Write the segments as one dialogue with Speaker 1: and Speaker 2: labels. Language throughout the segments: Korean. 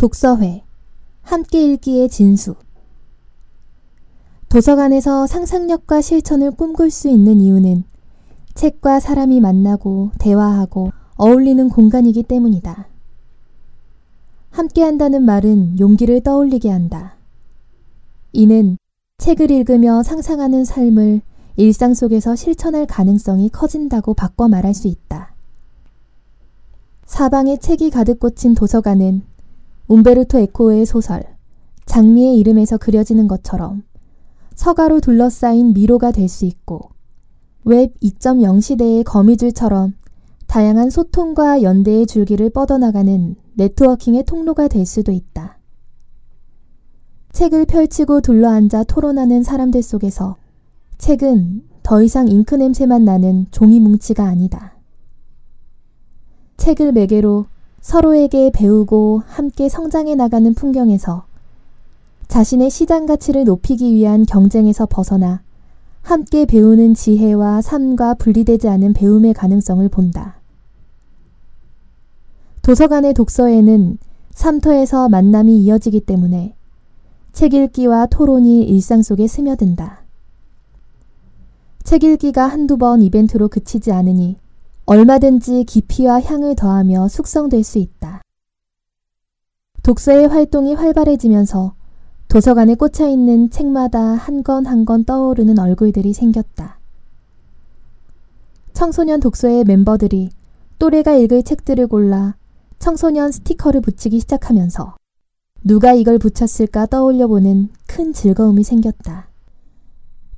Speaker 1: 독서회 함께 읽기의 진수 도서관에서 상상력과 실천을 꿈꿀 수 있는 이유는 책과 사람이 만나고 대화하고 어울리는 공간이기 때문이다. 함께 한다는 말은 용기를 떠올리게 한다. 이는 책을 읽으며 상상하는 삶을 일상 속에서 실천할 가능성이 커진다고 바꿔 말할 수 있다. 사방에 책이 가득 꽂힌 도서관은 움베르토 에코의 소설 장미의 이름에서 그려지는 것처럼 서가로 둘러싸인 미로가 될 수 있고 웹 2.0 시대의 거미줄처럼 다양한 소통과 연대의 줄기를 뻗어나가는 네트워킹의 통로가 될 수도 있다. 책을 펼치고 둘러앉아 토론하는 사람들 속에서 책은 더 이상 잉크 냄새만 나는 종이 뭉치가 아니다. 책을 매개로 서로에게 배우고 함께 성장해 나가는 풍경에서 자신의 시장 가치를 높이기 위한 경쟁에서 벗어나 함께 배우는 지혜와 삶과 분리되지 않은 배움의 가능성을 본다. 도서관의 독서에는 삼터에서 만남이 이어지기 때문에 책 읽기와 토론이 일상 속에 스며든다. 책 읽기가 한두 번 이벤트로 그치지 않으니 얼마든지 깊이와 향을 더하며 숙성될 수 있다. 독서의 활동이 활발해지면서 도서관에 꽂혀 있는 책마다 한 권 한 권 떠오르는 얼굴들이 생겼다. 청소년 독서의 멤버들이 또래가 읽을 책들을 골라 청소년 스티커를 붙이기 시작하면서 누가 이걸 붙였을까 떠올려 보는 큰 즐거움이 생겼다.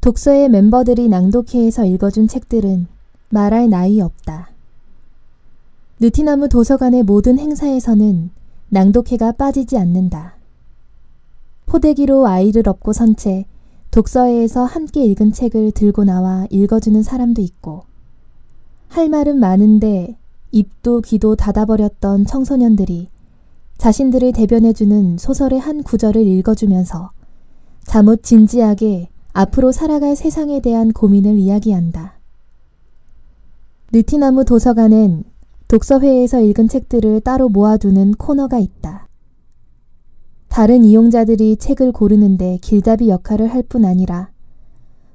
Speaker 1: 독서의 멤버들이 낭독회에서 읽어준 책들은 말할 나위 없다. 느티나무 도서관의 모든 행사에서는 낭독회가 빠지지 않는다. 포대기로 아이를 업고 선 채 독서회에서 함께 읽은 책을 들고 나와 읽어주는 사람도 있고 할 말은 많은데 입도 귀도 닫아버렸던 청소년들이 자신들을 대변해주는 소설의 한 구절을 읽어주면서 잠옷 진지하게 앞으로 살아갈 세상에 대한 고민을 이야기한다. 느티나무 도서관엔 독서회에서 읽은 책들을 따로 모아두는 코너가 있다. 다른 이용자들이 책을 고르는데 길잡이 역할을 할 뿐 아니라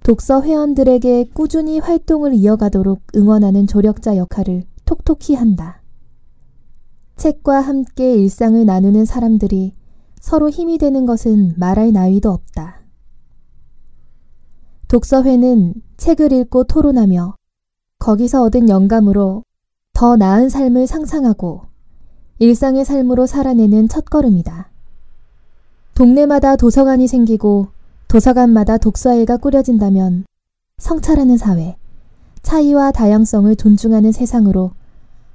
Speaker 1: 독서 회원들에게 꾸준히 활동을 이어가도록 응원하는 조력자 역할을 톡톡히 한다. 책과 함께 일상을 나누는 사람들이 서로 힘이 되는 것은 말할 나위도 없다. 독서회는 책을 읽고 토론하며 거기서 얻은 영감으로 더 나은 삶을 상상하고 일상의 삶으로 살아내는 첫걸음이다. 동네마다 도서관이 생기고 도서관마다 독서회가 꾸려진다면 성찰하는 사회, 차이와 다양성을 존중하는 세상으로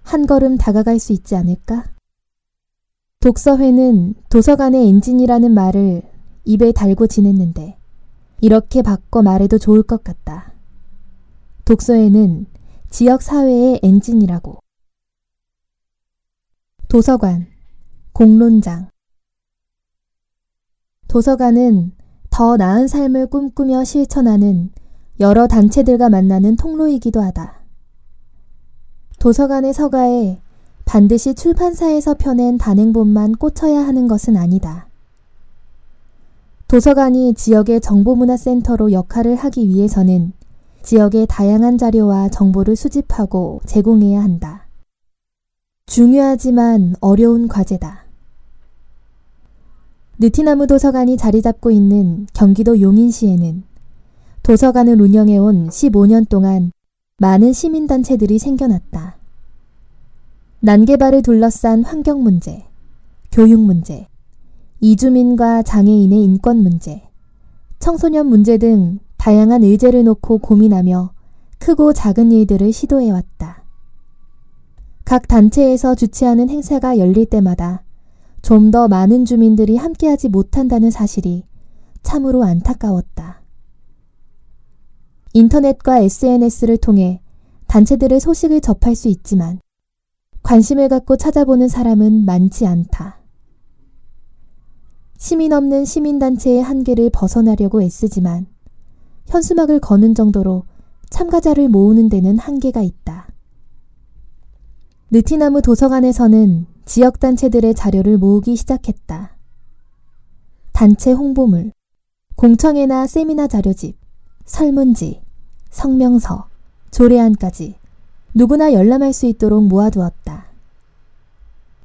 Speaker 1: 한 걸음 다가갈 수 있지 않을까? 독서회는 도서관의 엔진이라는 말을 입에 달고 지냈는데 이렇게 바꿔 말해도 좋을 것 같다. 독서회는 지역 사회의 엔진이라고. 도서관, 공론장, 도서관은 더 나은 삶을 꿈꾸며 실천하는 여러 단체들과 만나는 통로이기도 하다. 도서관의 서가에 반드시 출판사에서 펴낸 단행본만 꽂혀야 하는 것은 아니다. 도서관이 지역의 정보문화센터로 역할을 하기 위해서는 지역의 다양한 자료와 정보를 수집하고 제공해야 한다. 중요하지만 어려운 과제다. 느티나무 도서관이 자리 잡고 있는 경기도 용인시에는 도서관을 운영해온 15년 동안 많은 시민단체들이 생겨났다. 난개발을 둘러싼 환경 문제, 교육 문제, 이주민과 장애인의 인권 문제, 청소년 문제 등 다양한 의제를 놓고 고민하며 크고 작은 일들을 시도해왔다. 각 단체에서 주최하는 행사가 열릴 때마다 좀 더 많은 주민들이 함께하지 못한다는 사실이 참으로 안타까웠다. 인터넷과 SNS를 통해 단체들의 소식을 접할 수 있지만 관심을 갖고 찾아보는 사람은 많지 않다. 시민 없는 시민단체의 한계를 벗어나려고 애쓰지만 현수막을 거는 정도로 참가자를 모으는 데는 한계가 있다. 느티나무 도서관에서는 지역단체들의 자료를 모으기 시작했다. 단체 홍보물, 공청회나 세미나 자료집, 설문지, 성명서, 조례안까지 누구나 열람할 수 있도록 모아두었다.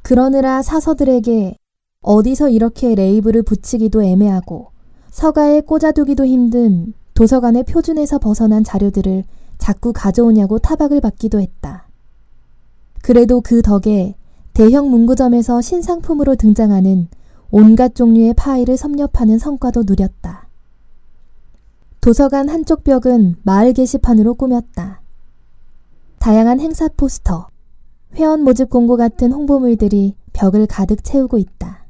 Speaker 1: 그러느라 사서들에게 어디서 이렇게 레이블을 붙이기도 애매하고 서가에 꽂아두기도 힘든 도서관의 표준에서 벗어난 자료들을 자꾸 가져오냐고 타박을 받기도 했다. 그래도 그 덕에 대형 문구점에서 신상품으로 등장하는 온갖 종류의 파일을 섭렵하는 성과도 누렸다. 도서관 한쪽 벽은 마을 게시판으로 꾸몄다. 다양한 행사 포스터, 회원 모집 공고 같은 홍보물들이 벽을 가득 채우고 있다.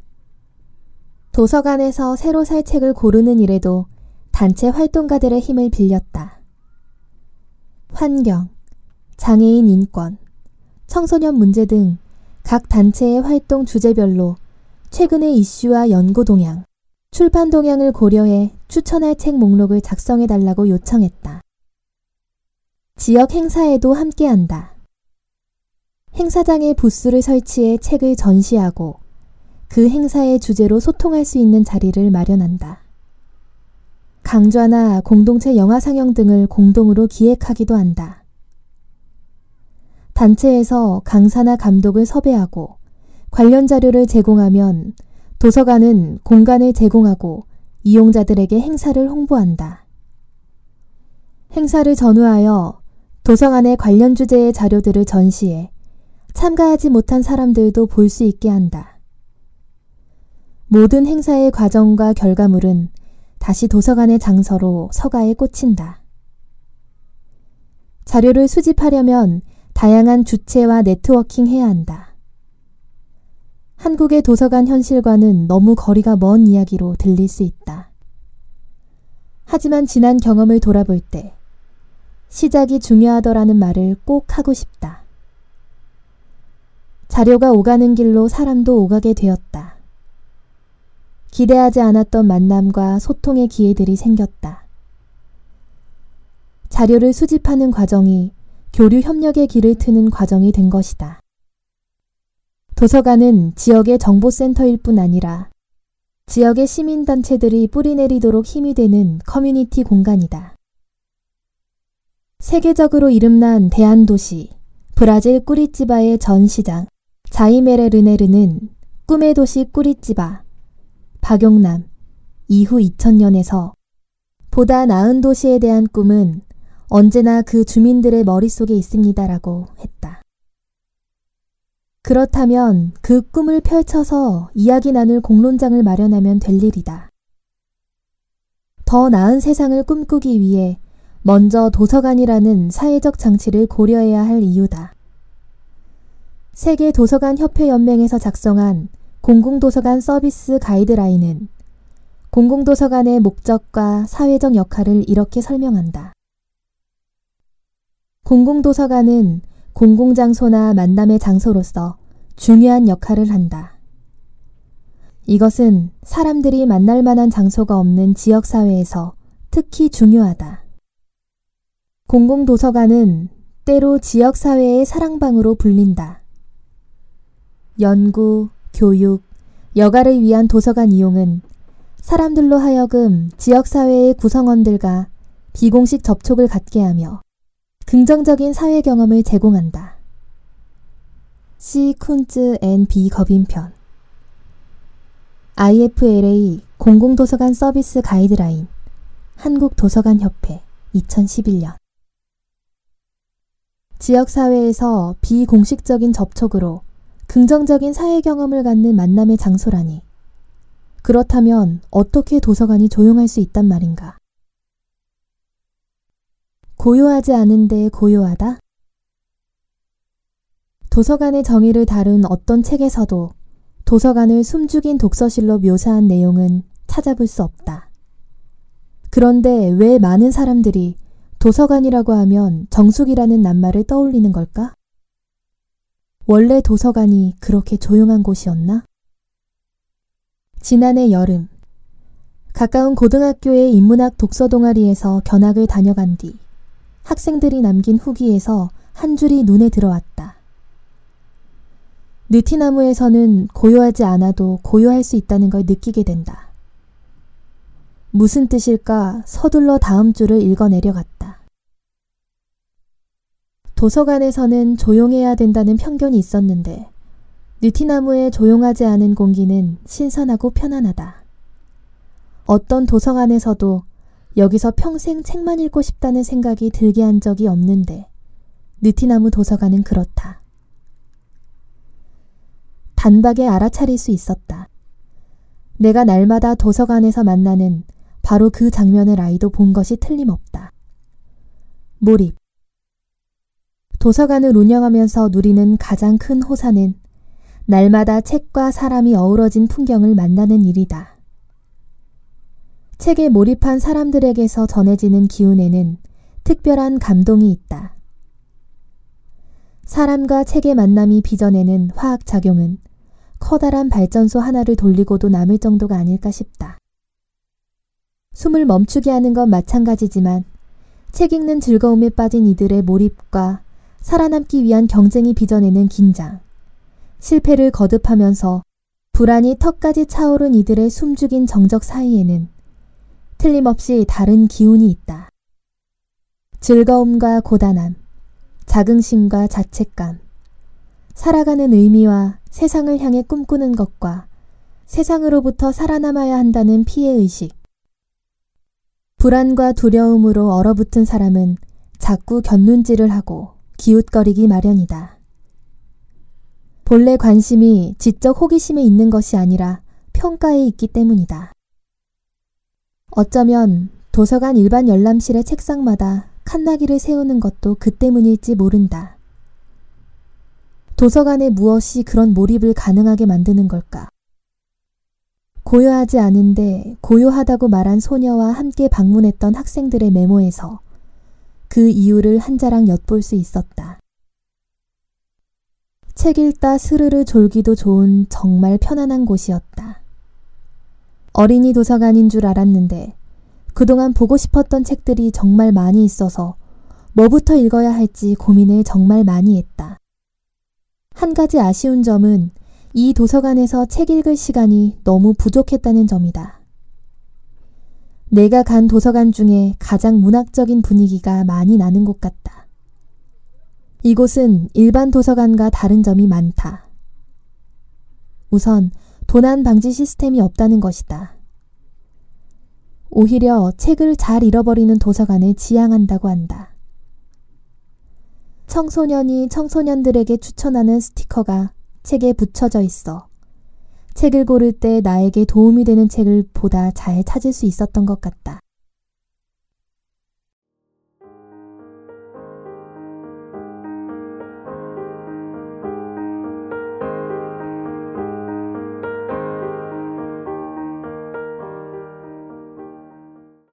Speaker 1: 도서관에서 새로 살 책을 고르는 일에도 단체 활동가들의 힘을 빌렸다. 환경, 장애인 인권, 청소년 문제 등 각 단체의 활동 주제별로 최근의 이슈와 연구 동향, 출판 동향을 고려해 추천할 책 목록을 작성해 달라고 요청했다. 지역 행사에도 함께한다. 행사장에 부스를 설치해 책을 전시하고 그 행사의 주제로 소통할 수 있는 자리를 마련한다. 강좌나 공동체 영화 상영 등을 공동으로 기획하기도 한다. 단체에서 강사나 감독을 섭외하고 관련 자료를 제공하면 도서관은 공간을 제공하고 이용자들에게 행사를 홍보한다. 행사를 전후하여 도서관의 관련 주제의 자료들을 전시해 참가하지 못한 사람들도 볼 수 있게 한다. 모든 행사의 과정과 결과물은 다시 도서관의 장서로 서가에 꽂힌다. 자료를 수집하려면 다양한 주체와 네트워킹 해야 한다. 한국의 도서관 현실과는 너무 거리가 먼 이야기로 들릴 수 있다. 하지만 지난 경험을 돌아볼 때 시작이 중요하더라는 말을 꼭 하고 싶다. 자료가 오가는 길로 사람도 오가게 되었다. 기대하지 않았던 만남과 소통의 기회들이 생겼다. 자료를 수집하는 과정이 교류 협력의 길을 트는 과정이 된 것이다. 도서관은 지역의 정보센터일 뿐 아니라 지역의 시민단체들이 뿌리내리도록 힘이 되는 커뮤니티 공간이다. 세계적으로 이름난 대한도시, 브라질 꾸리찌바의 전 시장, 자이메레 르네르는 꿈의 도시 꾸리찌바, 박용남, 이후 2000년에서 보다 나은 도시에 대한 꿈은 언제나 그 주민들의 머릿속에 있습니다라고 했다. 그렇다면 그 꿈을 펼쳐서 이야기 나눌 공론장을 마련하면 될 일이다. 더 나은 세상을 꿈꾸기 위해 먼저 도서관이라는 사회적 장치를 고려해야 할 이유다. 세계 도서관 협회 연맹에서 작성한 공공도서관 서비스 가이드라인은 공공도서관의 목적과 사회적 역할을 이렇게 설명한다. 공공도서관은 공공장소나 만남의 장소로서 중요한 역할을 한다. 이것은 사람들이 만날 만한 장소가 없는 지역사회에서 특히 중요하다. 공공도서관은 때로 지역사회의 사랑방으로 불린다. 연구, 교육, 여가를 위한 도서관 이용은 사람들로 하여금 지역사회의 구성원들과 비공식 접촉을 갖게 하며 긍정적인 사회 경험을 제공한다. C. 쿤즈 and B. 거빈편 IFLA 공공도서관 서비스 가이드라인 한국도서관협회 2011년 지역사회에서 비공식적인 접촉으로 긍정적인 사회 경험을 갖는 만남의 장소라니. 그렇다면 어떻게 도서관이 조용할 수 있단 말인가? 고요하지 않은데 고요하다? 도서관의 정의를 다룬 어떤 책에서도 도서관을 숨죽인 독서실로 묘사한 내용은 찾아볼 수 없다. 그런데 왜 많은 사람들이 도서관이라고 하면 정숙이라는 낱말을 떠올리는 걸까? 원래 도서관이 그렇게 조용한 곳이었나? 지난해 여름, 가까운 고등학교의 인문학 독서 동아리에서 견학을 다녀간 뒤 학생들이 남긴 후기에서 한 줄이 눈에 들어왔다. 느티나무에서는 고요하지 않아도 고요할 수 있다는 걸 느끼게 된다. 무슨 뜻일까 서둘러 다음 줄을 읽어 내려갔다. 도서관에서는 조용해야 된다는 편견이 있었는데 느티나무의 조용하지 않은 공기는 신선하고 편안하다. 어떤 도서관에서도 여기서 평생 책만 읽고 싶다는 생각이 들게 한 적이 없는데 느티나무 도서관은 그렇다. 단박에 알아차릴 수 있었다. 내가 날마다 도서관에서 만나는 바로 그 장면을 아이도 본 것이 틀림없다. 몰입. 도서관을 운영하면서 누리는 가장 큰 호사는 날마다 책과 사람이 어우러진 풍경을 만나는 일이다. 책에 몰입한 사람들에게서 전해지는 기운에는 특별한 감동이 있다. 사람과 책의 만남이 빚어내는 화학작용은 커다란 발전소 하나를 돌리고도 남을 정도가 아닐까 싶다. 숨을 멈추게 하는 건 마찬가지지만 책 읽는 즐거움에 빠진 이들의 몰입과 살아남기 위한 경쟁이 빚어내는 긴장, 실패를 거듭하면서 불안이 턱까지 차오른 이들의 숨죽인 정적 사이에는 틀림없이 다른 기운이 있다. 즐거움과 고단함, 자긍심과 자책감, 살아가는 의미와 세상을 향해 꿈꾸는 것과 세상으로부터 살아남아야 한다는 피해의식, 불안과 두려움으로 얼어붙은 사람은 자꾸 곁눈질을 하고 기웃거리기 마련이다. 본래 관심이 지적 호기심에 있는 것이 아니라 평가에 있기 때문이다. 어쩌면 도서관 일반 열람실의 책상마다 칸나기를 세우는 것도 그 때문일지 모른다. 도서관에 무엇이 그런 몰입을 가능하게 만드는 걸까? 고요하지 않은데 고요하다고 말한 소녀와 함께 방문했던 학생들의 메모에서 그 이유를 한 자랑 엿볼 수 있었다. 책 읽다 스르르 졸기도 좋은 정말 편안한 곳이었다. 어린이 도서관인 줄 알았는데 그동안 보고 싶었던 책들이 정말 많이 있어서 뭐부터 읽어야 할지 고민을 정말 많이 했다. 한 가지 아쉬운 점은 이 도서관에서 책 읽을 시간이 너무 부족했다는 점이다. 내가 간 도서관 중에 가장 문학적인 분위기가 많이 나는 곳 같다. 이곳은 일반 도서관과 다른 점이 많다. 우선 도난 방지 시스템이 없다는 것이다. 오히려 책을 잘 잃어버리는 도서관을 지향한다고 한다. 청소년이 청소년들에게 추천하는 스티커가 책에 붙여져 있어 책을 고를 때 나에게 도움이 되는 책을 보다 잘 찾을 수 있었던 것 같다.